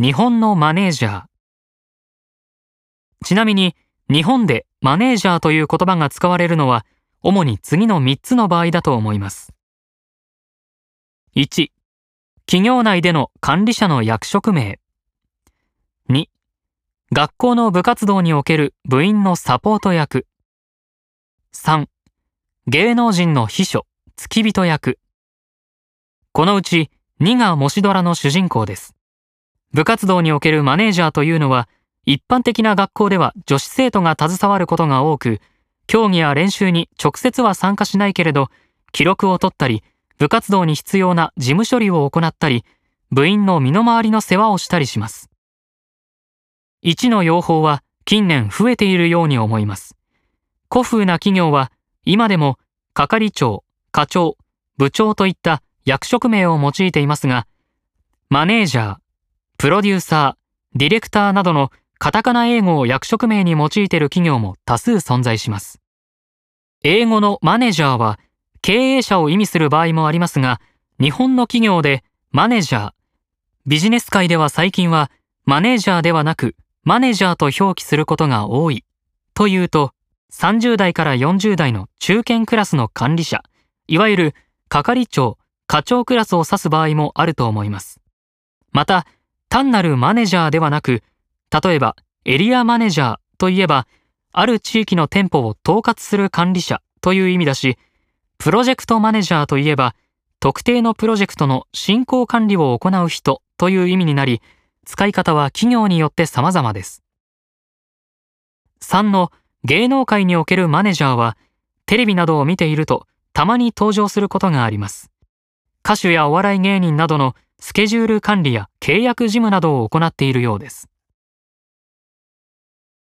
日本のマネージャー。ちなみに、日本でマネージャーという言葉が使われるのは、主に次の3つの場合だと思います。1、企業内での管理者の役職名。2、学校の部活動における部員のサポート役。3、芸能人の秘書、付き人役。このうち2が模試ドラの主人公です。部活動におけるマネージャーというのは、一般的な学校では女子生徒が携わることが多く、競技や練習に直接は参加しないけれど、記録を取ったり、部活動に必要な事務処理を行ったり、部員の身の回りの世話をしたりします。1の用法は近年増えているように思います。古風な企業は今でも係長、課長、部長といった役職名を用いていますが、マネージャー、プロデューサー、ディレクターなどのカタカナ英語を役職名に用いている企業も多数存在します。英語のマネージャーは経営者を意味する場合もありますが、日本の企業でマネージャー、ビジネス界では最近はマネージャーではなくマネージャーと表記することが多いというと、30代から40代の中堅クラスの管理者、いわゆる係長、課長クラスを指す場合もあると思います。また、単なるマネジャーではなく、例えばエリアマネジャーといえば、ある地域の店舗を統括する管理者という意味だし、プロジェクトマネジャーといえば、特定のプロジェクトの進行管理を行う人という意味になり、使い方は企業によって様々です。3の芸能界におけるマネジャーは、テレビなどを見ているとたまに登場することがあります。歌手やお笑い芸人などのスケジュール管理や契約事務などを行っているようです。